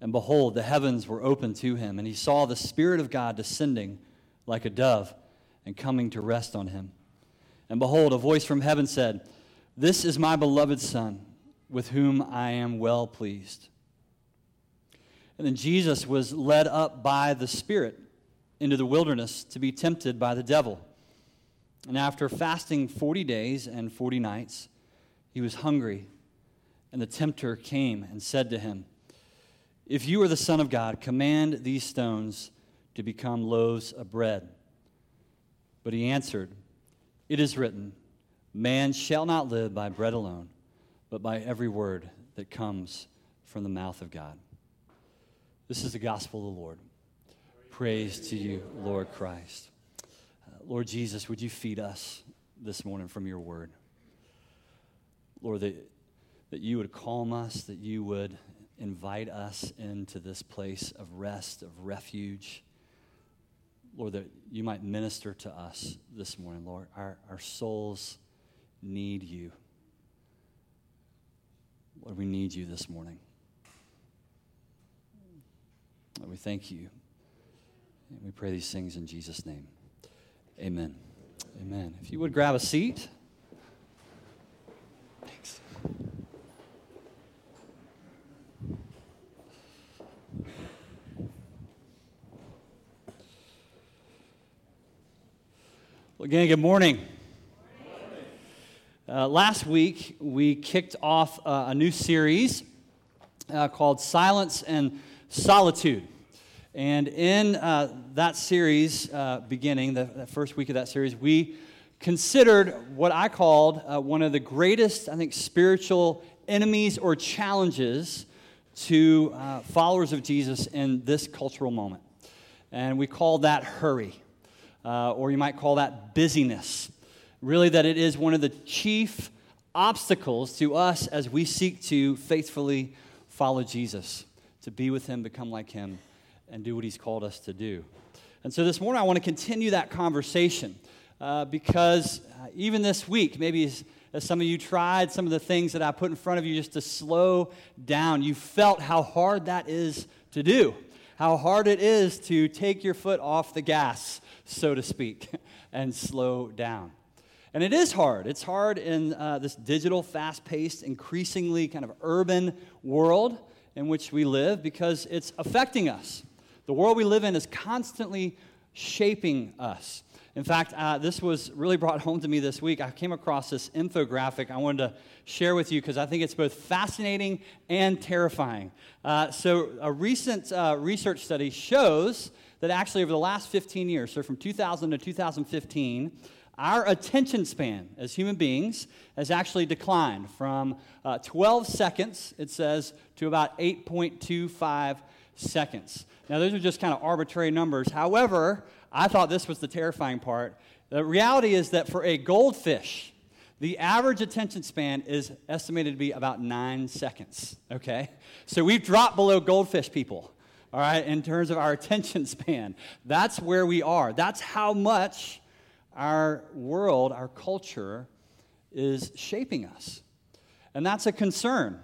And behold, the heavens were opened to him, and he saw the Spirit of God descending like a dove and coming to rest on him. And behold, a voice from heaven said, This is my beloved Son, with whom I am well pleased. And then Jesus was led up by the Spirit into the wilderness to be tempted by the devil. And after fasting 40 days and 40 nights, he was hungry. And the tempter came and said to him, if you are the Son of God, command these stones to become loaves of bread. But he answered, It is written, Man shall not live by bread alone, but by every word that comes from the mouth of God. This is the gospel of the Lord. Praise to you, Lord Christ. Uh, Lord Jesus, would you feed us this morning from your word? Lord, that, that you would calm us, that you would invite us into this place of rest, of refuge. Lord, that you might minister to us this morning, Lord. Our, our souls need you. Lord, we need you this morning. Lord, we thank you. And we pray these things in Jesus' name. Amen. Amen. If you would grab a seat. Well, again, good morning. Uh, last week, we kicked off uh, a new series uh, called Silence and Solitude. And in uh, that series, uh, beginning, the, the, first week of that series, we considered what I called uh, one of the greatest, I think, spiritual enemies or challenges to followers of Jesus in this cultural moment. And we called that hurry uh, or you might call that busyness. Really, that it is one of the chief obstacles to us as we seek to faithfully follow Jesus, to be with Him, become like Him, and do what He's called us to do. And so this morning, I want to continue that conversation uh, because uh, even this week, maybe as, as some of you tried some of the things that I put in front of you just to slow down, you felt how hard that is to do, how hard it is to take your foot off the gas so to speak, and slow down. And it is hard. It's hard in uh, this digital, fast paced, increasingly kind of urban world in which we live because it's affecting us. The world we live in is constantly shaping us. In fact, uh, this was really brought home to me this week. I came across this infographic I wanted to share with you because I think it's both fascinating and terrifying. Uh, so, a recent uh, research study shows that actually over the last 15 years, so from 2000 to 2015, our attention span as human beings has actually declined from uh, 12 seconds, it says, to about 8.25 seconds. Now, those are just kind of arbitrary numbers. However, I thought this was the terrifying part. The reality is that for a goldfish, the average attention span is estimated to be about nine seconds, okay? So we've dropped below goldfish people all right, in terms of our attention span. That's where we are. That's how much our world, our culture, is shaping us. And that's a concern.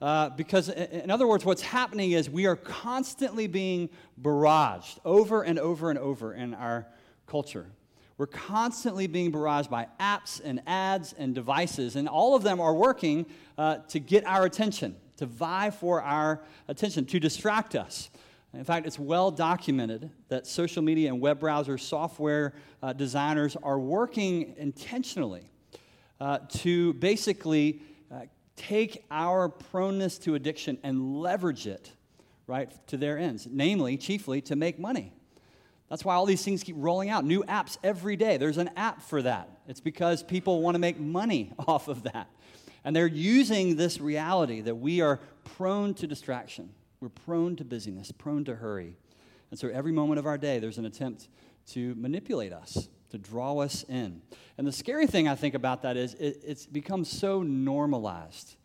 Uh, because, in other words, what's happening is we are constantly being barraged over and over and over in our culture. We're constantly being barraged by apps and ads and devices, and all of them are working uh, to get our attention to vie for our attention, to distract us. In fact, it's well documented that social media and web browser software uh, designers are working intentionally uh, to basically uh, take our proneness to addiction and leverage it, right, to their ends, namely, chiefly, to make money. That's why all these things keep rolling out. New apps every day. There's an app for that. It's because people want to make money off of that. And they're using this reality that we are prone to distraction. We're prone to busyness, prone to hurry. And so every moment of our day, there's an attempt to manipulate us, to draw us in. And the scary thing I think about that is it, it's become so normalized,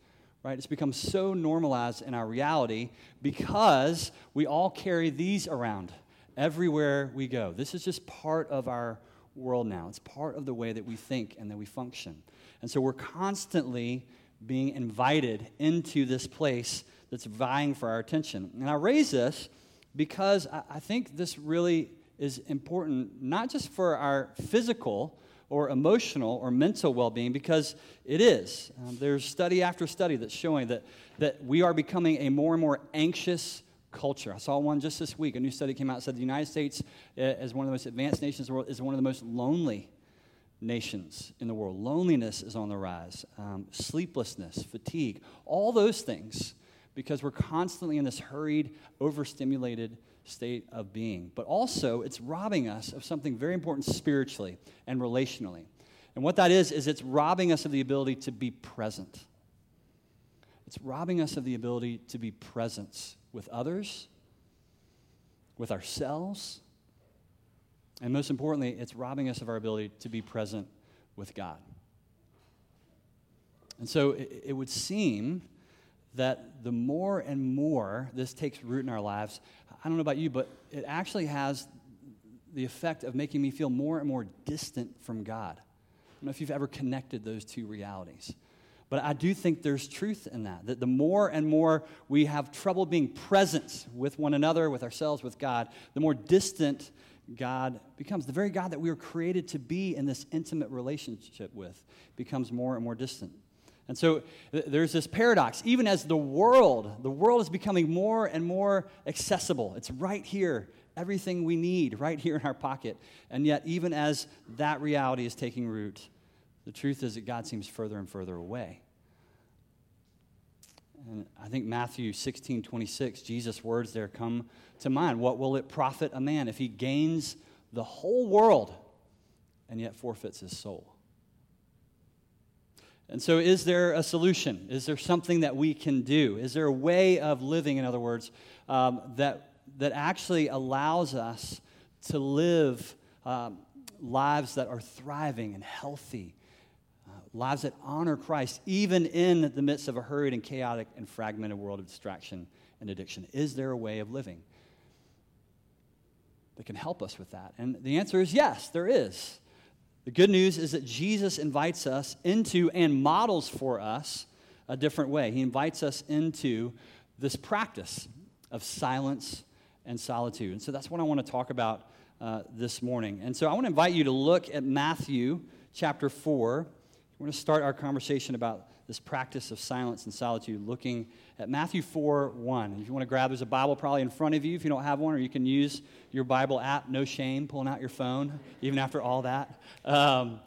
right? It's become so normalized in our reality because we all carry these around everywhere we go. This is just part of our world now. It's part of the way that we think and that we function. And so we're constantly being invited into this place that's vying for our attention. And I raise this because I think this really is important, not just for our physical or emotional or mental well being, because it is. Um, there's study after study that's showing that, that we are becoming a more and more anxious culture. I saw one just this week. A new study came out said the United States, uh, as one of the most advanced nations in the world, is one of the most lonely nations in the world. Loneliness is on the rise, um, sleeplessness, fatigue, all those things, because we're constantly in this hurried, overstimulated state of being. But also, it's robbing us of something very important spiritually and relationally. And what that is, is it's robbing us of the ability to be present. It's robbing us of the ability to be present with others, with ourselves, and most importantly, it's robbing us of our ability to be present with God. And so it, it would seem that the more and more this takes root in our lives, I don't know about you, but it actually has the effect of making me feel more and more distant from God. I don't know if you've ever connected those two realities. But I do think there's truth in that, that the more and more we have trouble being present with one another, with ourselves, with God, the more distant God becomes. The very God that we were created to be in this intimate relationship with becomes more and more distant. And so th- there's this paradox. Even as the world, the world is becoming more and more accessible. It's right here, everything we need right here in our pocket. And yet, even as that reality is taking root, the truth is that God seems further and further away. And I think Matthew 16, 26, Jesus' words there come to mind. What will it profit a man if he gains the whole world and yet forfeits his soul? And so, is there a solution? Is there something that we can do? Is there a way of living, in other words, um, that, that actually allows us to live um, lives that are thriving and healthy lives that honor Christ, even in the midst of a hurried and chaotic and fragmented world of distraction and addiction? Is there a way of living that can help us with that? And the answer is yes, there is. The good news is that Jesus invites us into and models for us a different way. He invites us into this practice of silence and solitude. And so that's what I want to talk about uh, this morning. And so I want to invite you to look at Matthew chapter 4 we're going to start our conversation about this practice of silence and solitude looking at Matthew 4 1. If you want to grab, there's a Bible probably in front of you if you don't have one, or you can use your Bible app, no shame, pulling out your phone, even after all that. Um,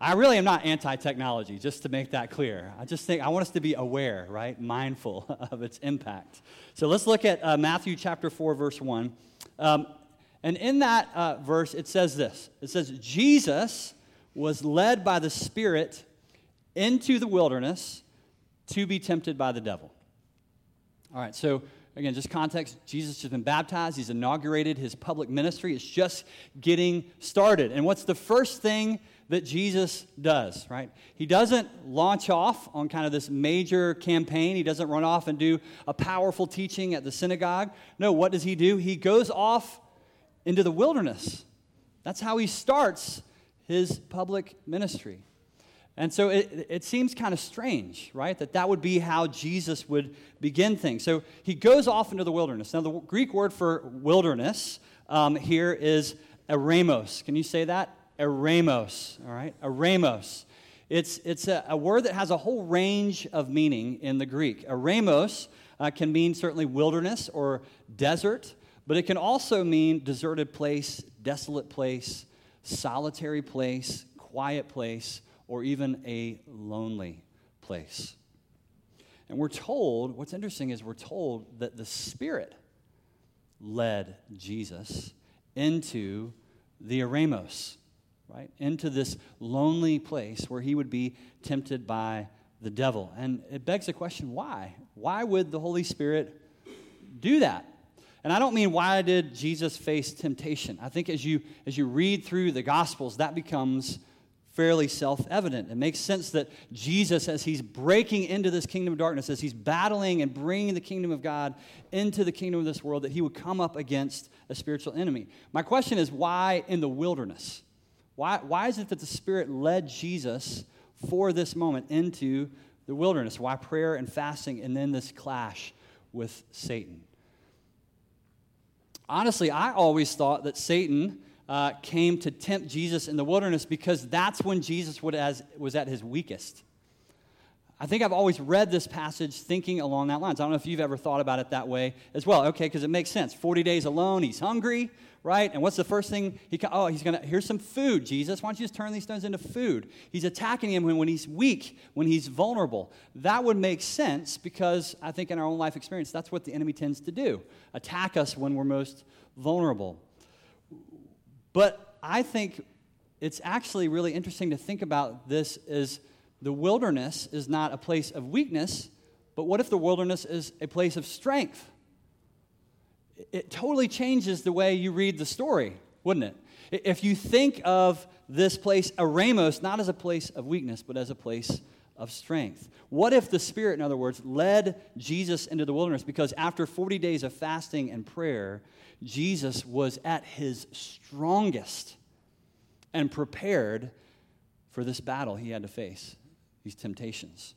I really am not anti technology, just to make that clear. I just think I want us to be aware, right? Mindful of its impact. So let's look at uh, Matthew chapter 4, verse 1. Um, and in that uh, verse, it says this it says, Jesus was led by the Spirit into the wilderness to be tempted by the devil. All right, so again, just context Jesus has been baptized, he's inaugurated his public ministry, it's just getting started. And what's the first thing that Jesus does, right? He doesn't launch off on kind of this major campaign. He doesn't run off and do a powerful teaching at the synagogue. No, what does he do? He goes off into the wilderness. That's how he starts his public ministry. And so it, it seems kind of strange, right? That that would be how Jesus would begin things. So he goes off into the wilderness. Now, the Greek word for wilderness um, here is eremos. Can you say that? Eremos, all right? Eremos. It's, it's a, a, word that has a whole range of meaning in the Greek. Eremos uh, can mean certainly wilderness or desert, but it can also mean deserted place, desolate place, solitary place, quiet place or even a lonely place. And we're told, what's interesting is we're told that the Spirit led Jesus into the Eremos, right? Into this lonely place where he would be tempted by the devil. And it begs the question why? Why would the Holy Spirit do that. And I don't mean why did Jesus face temptation. I think as you as you read through the gospels that becomes fairly self-evident. It makes sense that Jesus as he's breaking into this kingdom of darkness as he's battling and bringing the kingdom of God into the kingdom of this world that he would come up against a spiritual enemy. My question is why in the wilderness? Why why is it that the spirit led Jesus for this moment into the wilderness? Why prayer and fasting and then this clash with Satan? Honestly, I always thought that Satan uh, came to tempt Jesus in the wilderness because that's when Jesus as, was at his weakest. I think I've always read this passage thinking along that lines. I don't know if you've ever thought about it that way as well. Okay, because it makes sense. 40 days alone, he's hungry, right? And what's the first thing he oh, he's going to here's some food, Jesus. Why don't you just turn these stones into food? He's attacking him when, when he's weak, when he's vulnerable. That would make sense because I think in our own life experience, that's what the enemy tends to do. Attack us when we're most vulnerable. But I think it's actually really interesting to think about this as the wilderness is not a place of weakness, but what if the wilderness is a place of strength? It totally changes the way you read the story, wouldn't it? If you think of this place, Eremos, not as a place of weakness, but as a place of strength. What if the Spirit, in other words, led Jesus into the wilderness? Because after 40 days of fasting and prayer, Jesus was at his strongest and prepared for this battle he had to face, these temptations.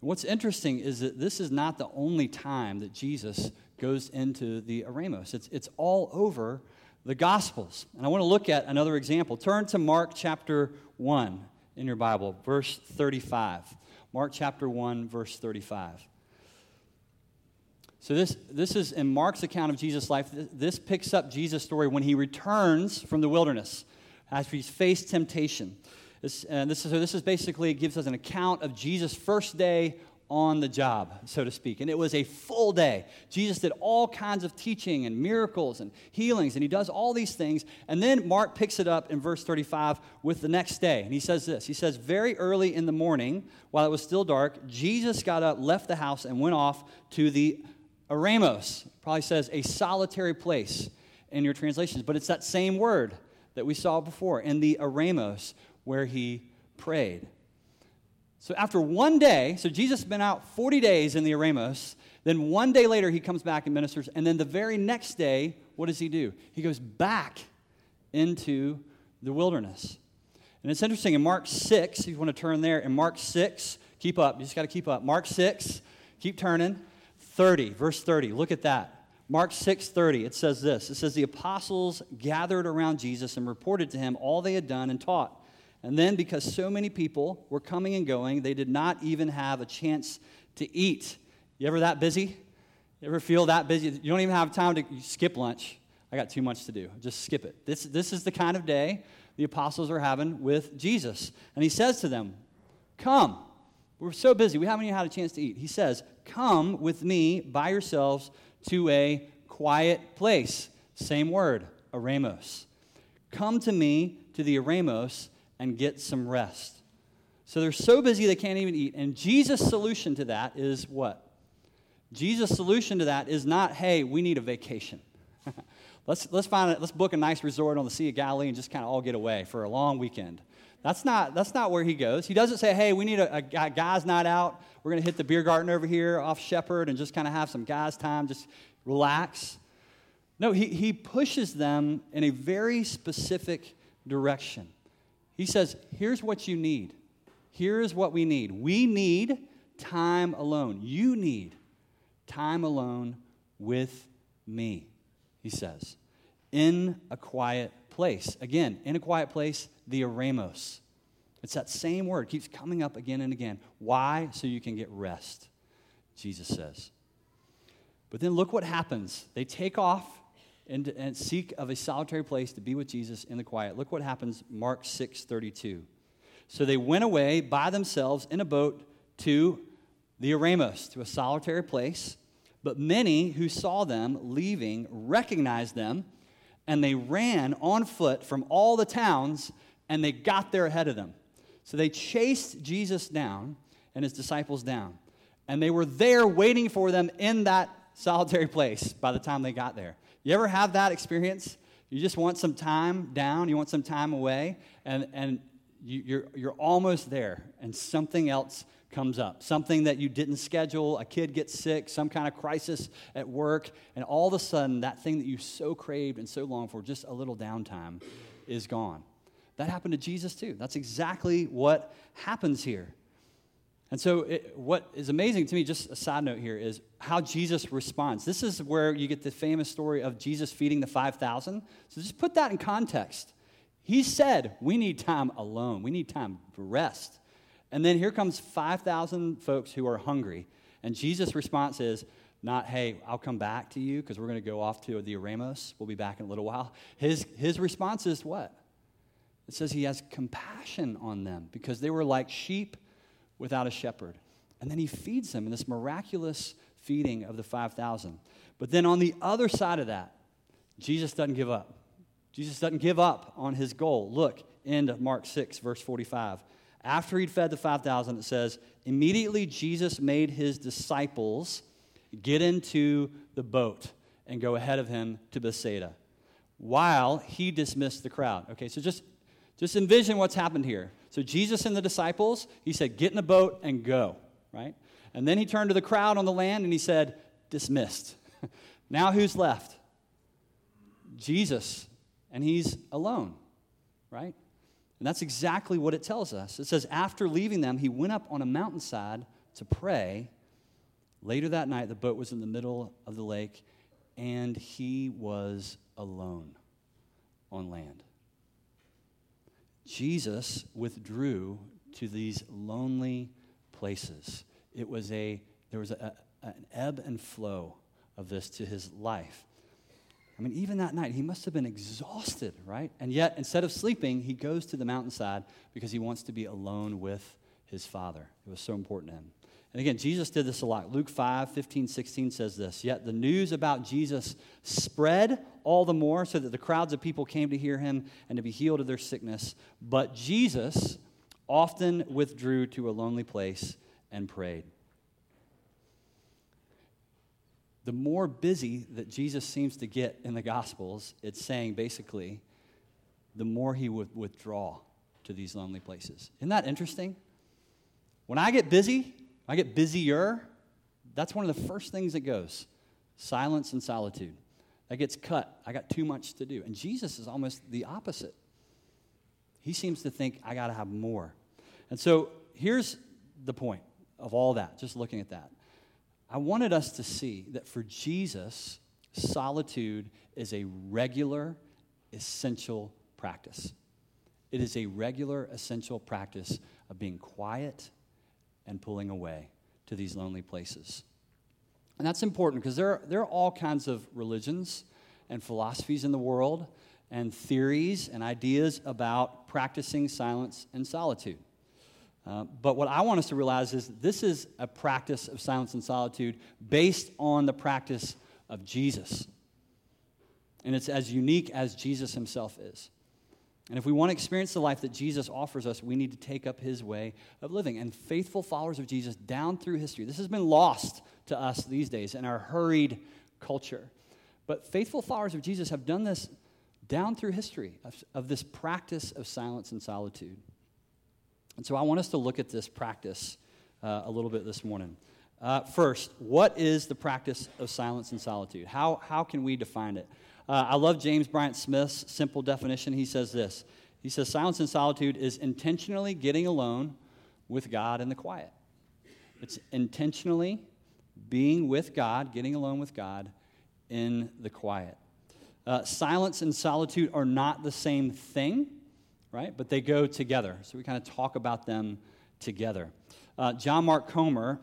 What's interesting is that this is not the only time that Jesus goes into the Eremos. It's, it's all over the Gospels. And I want to look at another example. Turn to Mark chapter 1 in your Bible, verse 35. Mark chapter 1, verse 35. So, this, this is in Mark's account of Jesus' life. This picks up Jesus' story when he returns from the wilderness after he's faced temptation. This, and this is, so this is basically, gives us an account of Jesus' first day on the job, so to speak. And it was a full day. Jesus did all kinds of teaching and miracles and healings, and he does all these things. And then Mark picks it up in verse 35 with the next day. And he says this He says, Very early in the morning, while it was still dark, Jesus got up, left the house, and went off to the Eremos probably says a solitary place in your translations, but it's that same word that we saw before in the Eremos where he prayed. So after one day, so Jesus has been out 40 days in the Eremos, then one day later he comes back and ministers, and then the very next day, what does he do? He goes back into the wilderness. And it's interesting in Mark 6, if you want to turn there, in Mark 6, keep up, you just got to keep up. Mark 6, keep turning. 30, verse 30. Look at that. Mark 6:30. It says this. It says the apostles gathered around Jesus and reported to him all they had done and taught. And then because so many people were coming and going, they did not even have a chance to eat. You ever that busy? You ever feel that busy? You don't even have time to skip lunch. I got too much to do. Just skip it. This, this is the kind of day the apostles are having with Jesus. And he says to them, Come. We're so busy, we haven't even had a chance to eat. He says, Come with me by yourselves to a quiet place. Same word, eremos. Come to me to the eremos and get some rest. So they're so busy they can't even eat. And Jesus' solution to that is what? Jesus' solution to that is not, hey, we need a vacation. let's, let's, find it, let's book a nice resort on the Sea of Galilee and just kind of all get away for a long weekend. That's not, that's not where he goes. He doesn't say, hey, we need a, a guy's night out. We're going to hit the beer garden over here off Shepherd and just kind of have some guys' time, just relax. No, he, he pushes them in a very specific direction. He says, here's what you need. Here is what we need. We need time alone. You need time alone with me, he says, in a quiet place. Again, in a quiet place, the eremos. It's that same word, keeps coming up again and again. Why? So you can get rest, Jesus says. But then look what happens. They take off and, and seek of a solitary place to be with Jesus in the quiet. Look what happens, Mark 6 32. So they went away by themselves in a boat to the Eremos, to a solitary place. But many who saw them leaving recognized them, and they ran on foot from all the towns and they got there ahead of them. So they chased Jesus down and his disciples down. and they were there waiting for them in that solitary place by the time they got there. You ever have that experience? You just want some time down, you want some time away, and, and you, you're, you're almost there, and something else comes up. Something that you didn't schedule, a kid gets sick, some kind of crisis at work, and all of a sudden, that thing that you so craved and so longed for, just a little downtime, is gone. That happened to Jesus too. That's exactly what happens here. And so, it, what is amazing to me, just a side note here, is how Jesus responds. This is where you get the famous story of Jesus feeding the 5,000. So, just put that in context. He said, We need time alone, we need time to rest. And then here comes 5,000 folks who are hungry. And Jesus' response is, not, hey, I'll come back to you because we're going to go off to the Eremos. We'll be back in a little while. His, his response is what? It says he has compassion on them because they were like sheep without a shepherd. And then he feeds them in this miraculous feeding of the 5,000. But then on the other side of that, Jesus doesn't give up. Jesus doesn't give up on his goal. Look, end of Mark 6, verse 45. After he'd fed the 5,000, it says, immediately Jesus made his disciples get into the boat and go ahead of him to Bethsaida while he dismissed the crowd. Okay, so just, just envision what's happened here. So Jesus and the disciples, he said, get in the boat and go, right? And then he turned to the crowd on the land and he said, dismissed. now who's left? Jesus, and he's alone, right? And that's exactly what it tells us. It says, after leaving them, he went up on a mountainside to pray. Later that night, the boat was in the middle of the lake, and he was alone on land. Jesus withdrew to these lonely places. It was a, there was a, an ebb and flow of this to his life. I mean, even that night, he must have been exhausted, right? And yet, instead of sleeping, he goes to the mountainside because he wants to be alone with his father. It was so important to him. And again, Jesus did this a lot. Luke 5, 15, 16 says this Yet the news about Jesus spread all the more so that the crowds of people came to hear him and to be healed of their sickness. But Jesus often withdrew to a lonely place and prayed. The more busy that Jesus seems to get in the Gospels, it's saying basically, the more he would withdraw to these lonely places. Isn't that interesting? When I get busy, I get busier, that's one of the first things that goes silence and solitude. That gets cut. I got too much to do. And Jesus is almost the opposite. He seems to think, I got to have more. And so here's the point of all that, just looking at that. I wanted us to see that for Jesus, solitude is a regular, essential practice. It is a regular, essential practice of being quiet and pulling away to these lonely places. And that's important because there, there are all kinds of religions and philosophies in the world, and theories and ideas about practicing silence and solitude. Uh, but what I want us to realize is this is a practice of silence and solitude based on the practice of Jesus. And it's as unique as Jesus himself is. And if we want to experience the life that Jesus offers us, we need to take up his way of living. And faithful followers of Jesus down through history, this has been lost to us these days in our hurried culture. But faithful followers of Jesus have done this down through history of, of this practice of silence and solitude. And so I want us to look at this practice uh, a little bit this morning. Uh, first, what is the practice of silence and solitude? How, how can we define it? Uh, I love James Bryan Smith's simple definition. He says this He says, Silence and solitude is intentionally getting alone with God in the quiet. It's intentionally being with God, getting alone with God in the quiet. Uh, silence and solitude are not the same thing right? But they go together. So we kind of talk about them together. Uh, John Mark Comer,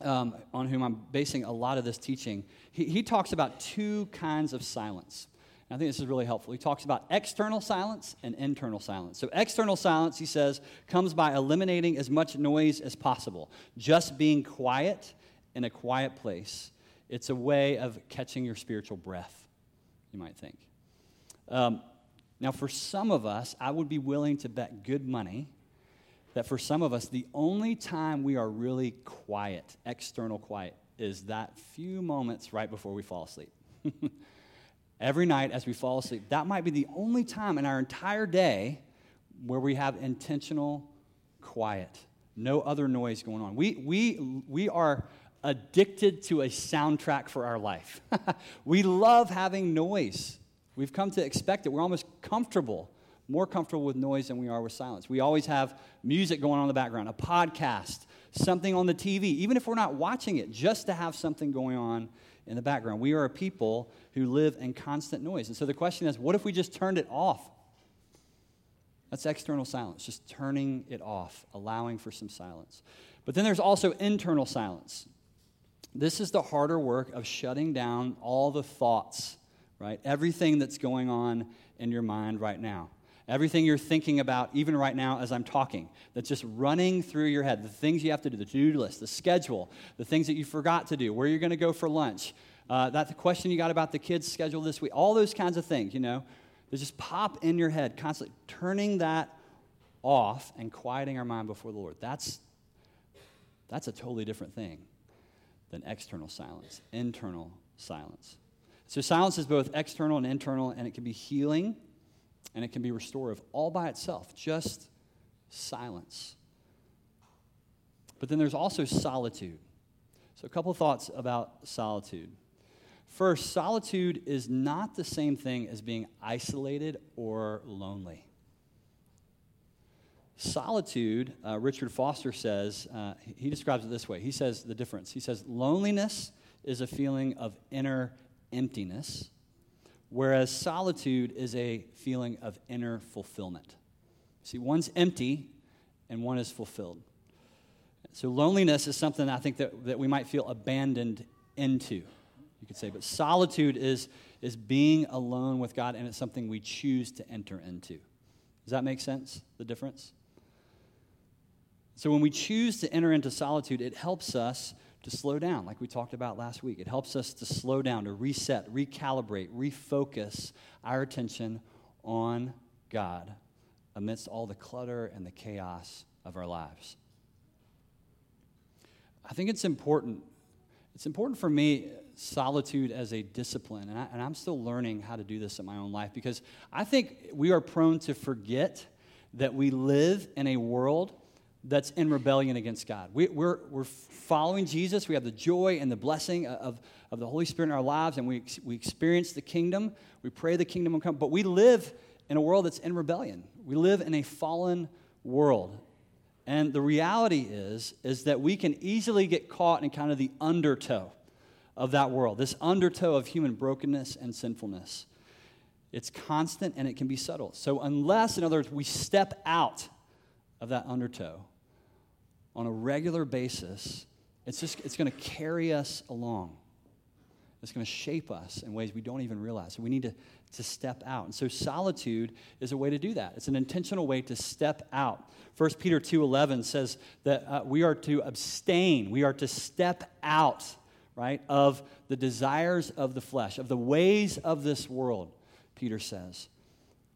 um, on whom I'm basing a lot of this teaching, he, he talks about two kinds of silence. And I think this is really helpful. He talks about external silence and internal silence. So, external silence, he says, comes by eliminating as much noise as possible, just being quiet in a quiet place. It's a way of catching your spiritual breath, you might think. Um, now, for some of us, I would be willing to bet good money that for some of us, the only time we are really quiet, external quiet, is that few moments right before we fall asleep. Every night as we fall asleep, that might be the only time in our entire day where we have intentional quiet, no other noise going on. We, we, we are addicted to a soundtrack for our life. we love having noise. We've come to expect it. We're almost comfortable, more comfortable with noise than we are with silence. We always have music going on in the background, a podcast, something on the TV, even if we're not watching it, just to have something going on in the background. We are a people who live in constant noise. And so the question is what if we just turned it off? That's external silence, just turning it off, allowing for some silence. But then there's also internal silence. This is the harder work of shutting down all the thoughts, right? Everything that's going on in your mind right now. Everything you're thinking about, even right now as I'm talking, that's just running through your head. The things you have to do, the to do list, the schedule, the things that you forgot to do, where you're going to go for lunch, uh, that the question you got about the kids' schedule this week, all those kinds of things, you know, that just pop in your head, constantly turning that off and quieting our mind before the Lord. That's, that's a totally different thing than external silence, internal silence. So, silence is both external and internal, and it can be healing and it can be restorative all by itself, just silence. But then there's also solitude. So, a couple thoughts about solitude. First, solitude is not the same thing as being isolated or lonely. Solitude, uh, Richard Foster says, uh, he describes it this way. He says the difference. He says, loneliness is a feeling of inner emptiness, whereas solitude is a feeling of inner fulfillment. See, one's empty and one is fulfilled. So, loneliness is something I think that, that we might feel abandoned into, you could say. But solitude is, is being alone with God, and it's something we choose to enter into. Does that make sense, the difference? So, when we choose to enter into solitude, it helps us to slow down, like we talked about last week. It helps us to slow down, to reset, recalibrate, refocus our attention on God amidst all the clutter and the chaos of our lives. I think it's important. It's important for me, solitude as a discipline, and, I, am still learning how to do this in my own life because I think we are prone to forget that we live in a world that's in rebellion against God. We, are we're, we're following Jesus. We have the joy and the blessing of, of the Holy Spirit in our lives, and we, we experience the kingdom. We pray the kingdom will come. But we live in a world that's in rebellion. We live in a fallen world. And the reality is, is that we can easily get caught in kind of the undertow of that world, this undertow of human brokenness and sinfulness. It's constant and it can be subtle. So, unless, in other words, we step out of that undertow, on a regular basis, it's just it's going to carry us along. It's going to shape us in ways we don't even realize. We need to, to step out. And so solitude is a way to do that. It's an intentional way to step out. 1 Peter 2.11 says that uh, we are to abstain. We are to step out, right, of the desires of the flesh, of the ways of this world, Peter says.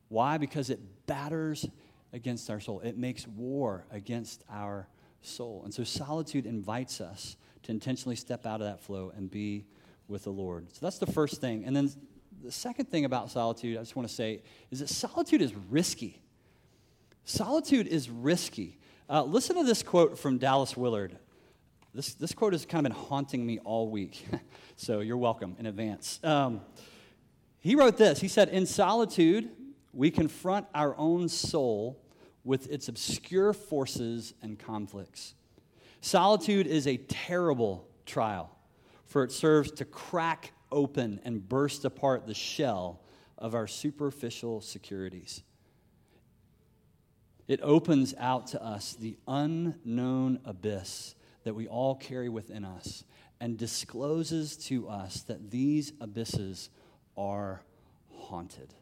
Why? Because it batters against our soul. It makes war against our soul. And so solitude invites us to intentionally step out of that flow and be with the Lord. So that's the first thing. And then the second thing about solitude, I just want to say, is that solitude is risky. Solitude is risky. Uh, listen to this quote from Dallas Willard. This, this quote has kind of been haunting me all week, so you're welcome in advance. Um, he wrote this He said, In solitude, we confront our own soul with its obscure forces and conflicts. Solitude is a terrible trial, for it serves to crack open and burst apart the shell of our superficial securities. It opens out to us the unknown abyss that we all carry within us and discloses to us that these abysses are haunted.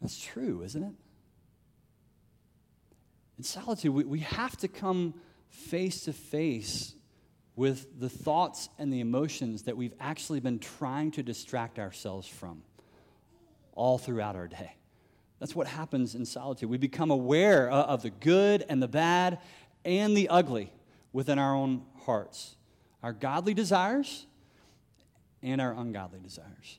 That's true, isn't it? In solitude, we, we have to come face to face with the thoughts and the emotions that we've actually been trying to distract ourselves from all throughout our day. That's what happens in solitude. We become aware of the good and the bad and the ugly within our own hearts our godly desires and our ungodly desires.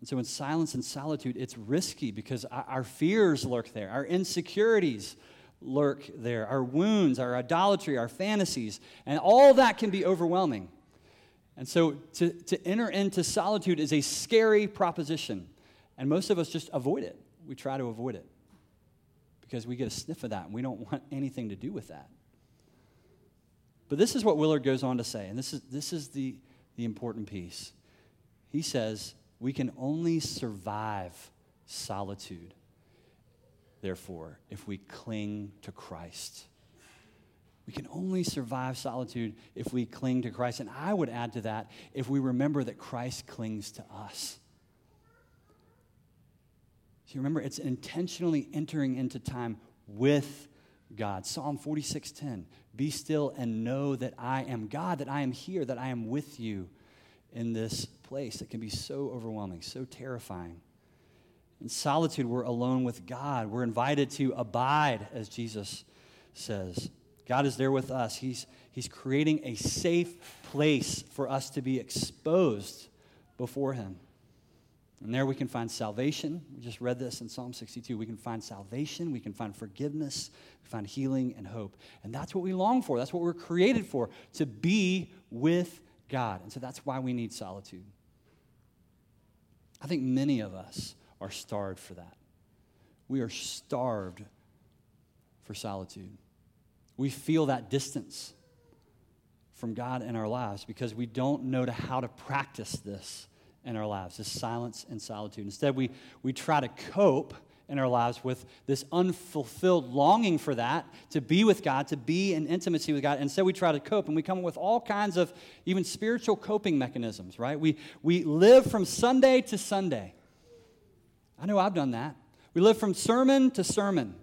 And so, in silence and solitude, it's risky because our fears lurk there, our insecurities lurk there, our wounds, our idolatry, our fantasies, and all that can be overwhelming. And so, to, to enter into solitude is a scary proposition, and most of us just avoid it we try to avoid it because we get a sniff of that and we don't want anything to do with that. But this is what Willard goes on to say, and this is, this is the, the important piece. He says, We can only survive solitude, therefore, if we cling to Christ. We can only survive solitude if we cling to Christ. And I would add to that if we remember that Christ clings to us. So remember, it's intentionally entering into time with God. Psalm 46:10. Be still and know that I am God, that I am here, that I am with you in this place. that can be so overwhelming, so terrifying. In solitude, we're alone with God. We're invited to abide, as Jesus says. God is there with us. He's, he's creating a safe place for us to be exposed before Him. And there we can find salvation. We just read this in Psalm 62. We can find salvation, we can find forgiveness, we find healing and hope. And that's what we long for. That's what we're created for, to be with God. And so that's why we need solitude. I think many of us are starved for that. We are starved for solitude. We feel that distance from God in our lives because we don't know how to practice this in our lives, this silence and solitude. Instead, we, we try to cope in our lives with this unfulfilled longing for that, to be with God, to be in intimacy with God. And instead, we try to cope and we come up with all kinds of even spiritual coping mechanisms, right? We, we live from Sunday to Sunday. I know I've done that. We live from sermon to sermon.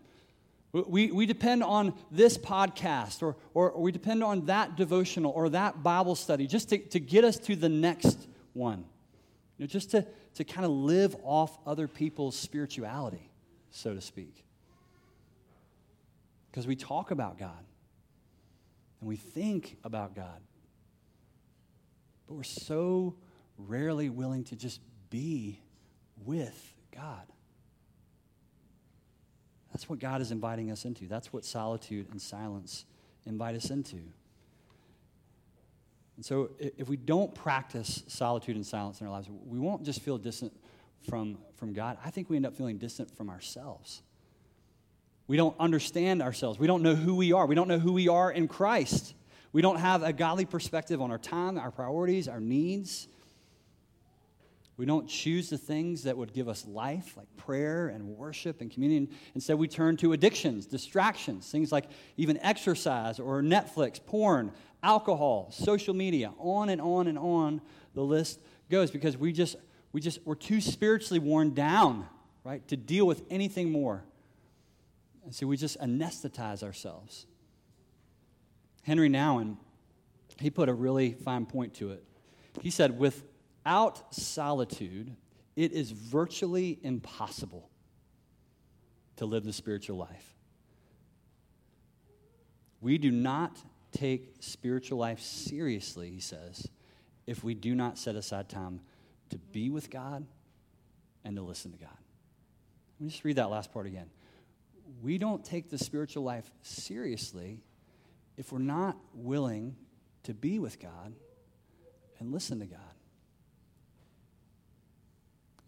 We, we depend on this podcast or, or, or we depend on that devotional or that Bible study just to, to get us to the next one. You know, just to, to kind of live off other people's spirituality, so to speak. Because we talk about God and we think about God, but we're so rarely willing to just be with God. That's what God is inviting us into. That's what solitude and silence invite us into. And so, if we don't practice solitude and silence in our lives, we won't just feel distant from, from God. I think we end up feeling distant from ourselves. We don't understand ourselves. We don't know who we are. We don't know who we are in Christ. We don't have a godly perspective on our time, our priorities, our needs. We don't choose the things that would give us life, like prayer and worship and communion. Instead, we turn to addictions, distractions, things like even exercise or Netflix, porn, alcohol, social media, on and on and on the list goes because we just we just we're too spiritually worn down, right, to deal with anything more. And so we just anesthetize ourselves. Henry Nouwen, he put a really fine point to it. He said, without solitude, it is virtually impossible to live the spiritual life. We do not take spiritual life seriously, he says, if we do not set aside time to be with God and to listen to God. Let me just read that last part again. We don't take the spiritual life seriously if we're not willing to be with God and listen to God.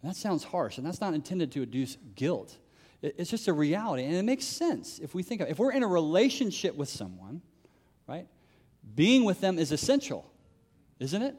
And that sounds harsh, and that's not intended to induce guilt. It's just a reality, and it makes sense if we think of it. If we're in a relationship with someone, right? Being with them is essential, isn't it?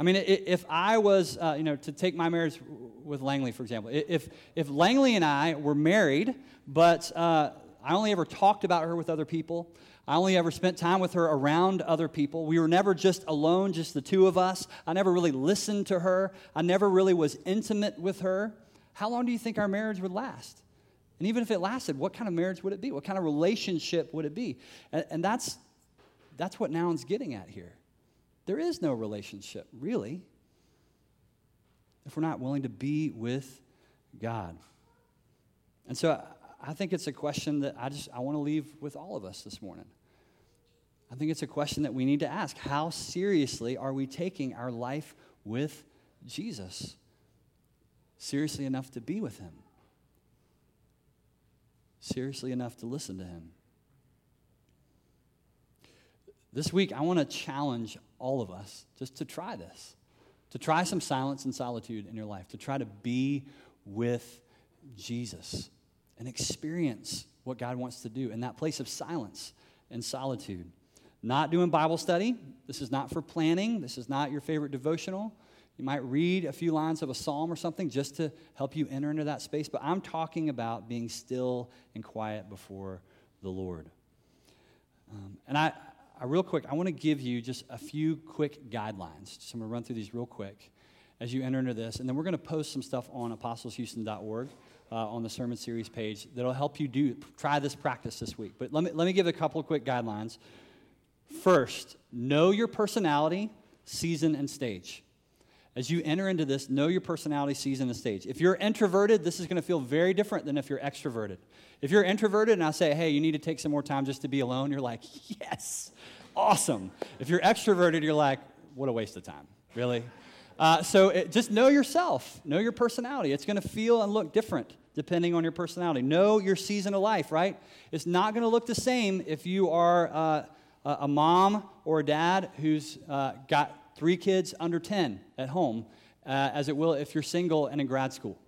I mean, if I was, uh, you know, to take my marriage with Langley, for example, if, if Langley and I were married, but uh, I only ever talked about her with other people, I only ever spent time with her around other people. We were never just alone, just the two of us. I never really listened to her. I never really was intimate with her. How long do you think our marriage would last? And even if it lasted, what kind of marriage would it be? What kind of relationship would it be? And, and that's that's what Nouwen's getting at here. There is no relationship, really, if we're not willing to be with God. And so I think it's a question that I just I want to leave with all of us this morning. I think it's a question that we need to ask. How seriously are we taking our life with Jesus? Seriously enough to be with him? Seriously enough to listen to him? This week, I want to challenge all of us just to try this, to try some silence and solitude in your life, to try to be with Jesus and experience what God wants to do in that place of silence and solitude. Not doing Bible study. This is not for planning. This is not your favorite devotional. You might read a few lines of a psalm or something just to help you enter into that space. But I'm talking about being still and quiet before the Lord. Um, and I, I, real quick, I want to give you just a few quick guidelines. So I'm going to run through these real quick as you enter into this. And then we're going to post some stuff on apostleshouston.org. Uh, on the sermon series page that'll help you do try this practice this week. But let me, let me give a couple of quick guidelines. First, know your personality, season, and stage. As you enter into this, know your personality, season, and stage. If you're introverted, this is going to feel very different than if you're extroverted. If you're introverted and I say, hey, you need to take some more time just to be alone, you're like, yes, awesome. If you're extroverted, you're like, what a waste of time, really? Uh, so it, just know yourself, know your personality. It's going to feel and look different depending on your personality. Know your season of life, right? It's not going to look the same if you are. Uh, a mom or a dad who's uh, got three kids under 10 at home, uh, as it will if you're single and in grad school,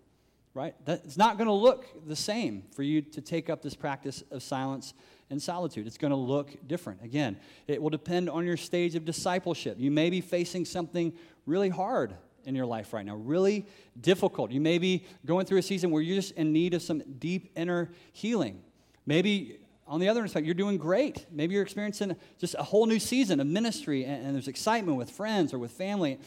right? That's not going to look the same for you to take up this practice of silence and solitude. It's going to look different. Again, it will depend on your stage of discipleship. You may be facing something really hard in your life right now, really difficult. You may be going through a season where you're just in need of some deep inner healing. Maybe on the other side, you're doing great. Maybe you're experiencing just a whole new season of ministry and, and, there's excitement with friends or with family.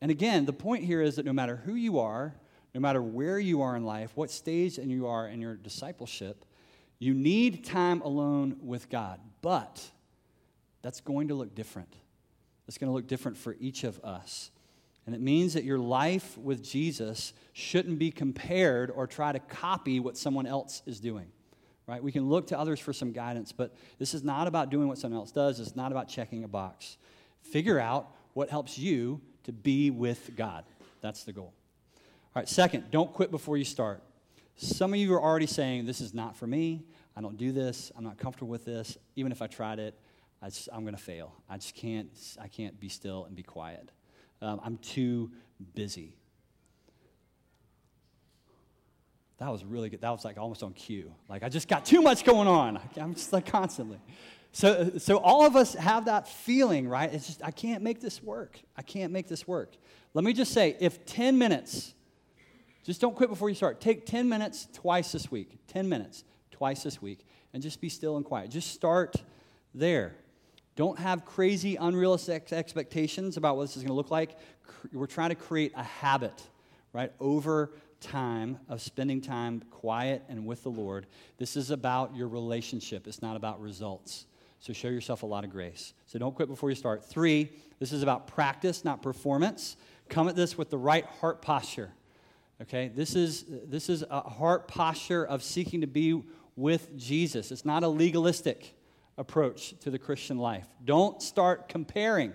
And again, the point here is that no matter who you are, no matter where you are in life, what stage and you are in your discipleship, you need time alone with God. But that's going to look different. It's going to look different for each of us. And it means that your life with Jesus shouldn't be compared or try to copy what someone else is doing right? We can look to others for some guidance, but this is not about doing what someone else does. It's not about checking a box. Figure out what helps you to be with God. That's the goal. All right, second, don't quit before you start. Some of you are already saying, This is not for me. I don't do this. I'm not comfortable with this. Even if I tried it, I am going to fail. I just can't, I can't be still and be quiet. Um, I'm too busy. That was really good. That was like almost on cue. Like I just got too much going on. I'm just like constantly. So, so all of us have that feeling, right? It's just, I can't make this work. I can't make this work. Let me just say, if 10 minutes, just don't quit before you start. Take 10 minutes twice this week. 10 minutes twice this week. And just be still and quiet. Just start there. Don't have crazy, unrealistic expectations about what this is going to look like. We're trying to create a habit, right, over time of spending time quiet and with the Lord. This is about your relationship, it's not about results. So show yourself a lot of grace. So don't quit before you start. Three, this is about practice, not performance. Come at this with the right heart posture. Okay? This is, this is a heart posture of seeking to be with Jesus. It's not a legalistic approach to the Christian life. Don't start comparing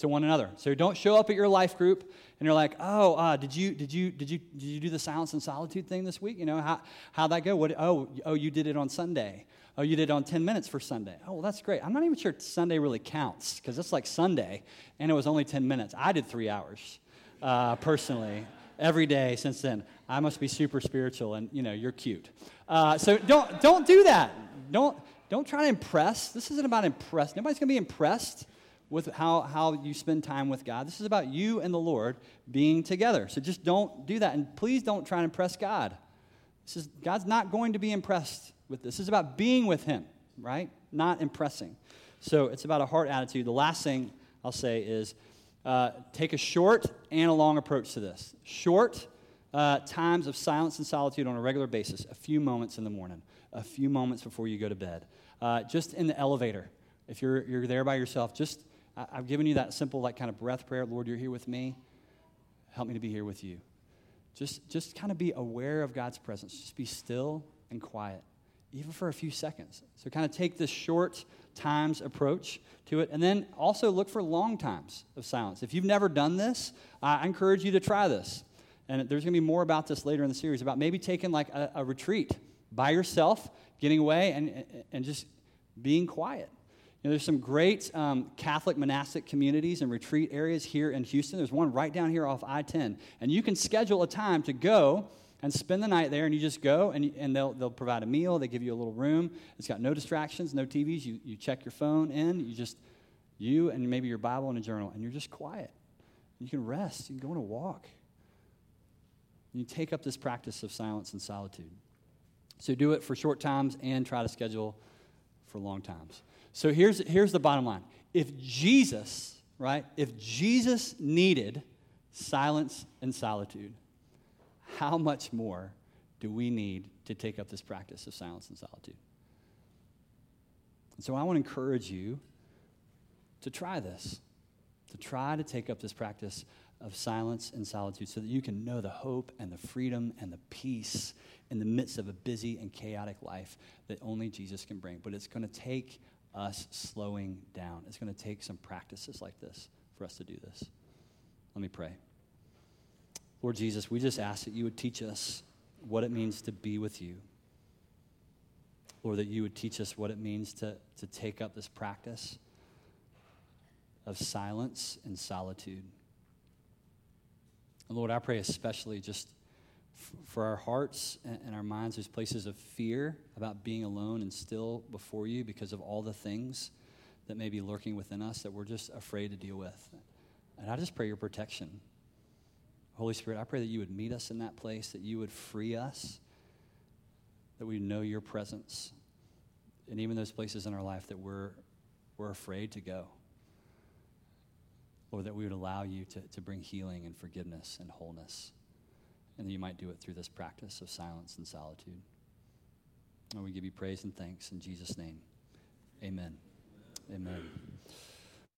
to one another. So don't show up at your life group and you're like, oh, uh, did you did you did you did you do the silence and solitude thing this week? You know how how'd that go? What? Oh, oh, you did it on Sunday. Oh, you did it on 10 minutes for Sunday. Oh, well, that's great. I'm not even sure Sunday really counts because it's like Sunday and it was only 10 minutes. I did three hours uh, personally every day since then. I must be super spiritual and you know you're cute. Uh, so don't don't do that. Don't don't try to impress. This isn't about impress. Nobody's gonna be impressed with how, how you spend time with God. This is about you and the Lord being together. So just don't do that. And please don't try and impress God. This is, God's not going to be impressed with this. This is about being with Him, right? Not impressing. So it's about a heart attitude. The last thing I'll say is uh, take a short and a long approach to this. Short uh, times of silence and solitude on a regular basis, a few moments in the morning, a few moments before you go to bed. Uh, just in the elevator, if you're, you're there by yourself, just I, have given you that simple, like, kind of breath prayer Lord, you're here with me. Help me to be here with you. just, just kind of be aware of God's presence. Just be still and quiet, even for a few seconds. So, kind of take this short times approach to it. And then also look for long times of silence. If you've never done this, I encourage you to try this. And there's going to be more about this later in the series about maybe taking like a, a retreat by yourself, getting away, and, and just being quiet. You know, there's some great um, Catholic monastic communities and retreat areas here in Houston. There's one right down here off I 10. And you can schedule a time to go and spend the night there, and you just go, and, and they'll, they'll provide a meal. They give you a little room. It's got no distractions, no TVs. You, you check your phone in. You just, you and maybe your Bible and a journal, and you're just quiet. You can rest. You can go on a walk. You take up this practice of silence and solitude. So do it for short times and try to schedule for long times. So here's, here's the bottom line. If Jesus, right, if Jesus needed silence and solitude, how much more do we need to take up this practice of silence and solitude? And so I want to encourage you to try this, to try to take up this practice of silence and solitude so that you can know the hope and the freedom and the peace in the midst of a busy and chaotic life that only Jesus can bring. But it's going to take us slowing down. It's going to take some practices like this for us to do this. Let me pray. Lord Jesus, we just ask that you would teach us what it means to be with you. Lord, that you would teach us what it means to, to take up this practice of silence and solitude. And Lord, I pray especially just for our hearts and, our minds, there's places of fear about being alone and still before you because of all the things that may be lurking within us that we're just afraid to deal with. And I just pray your protection. Holy Spirit, I pray that you would meet us in that place, that you would free us, that we know your presence, and even those places in our life that we're, we're afraid to go. Lord, that we would allow you to, to bring healing and forgiveness and wholeness, and that you might do it through this practice of silence and solitude. And we give you praise and thanks in Jesus' name. Amen. Amen.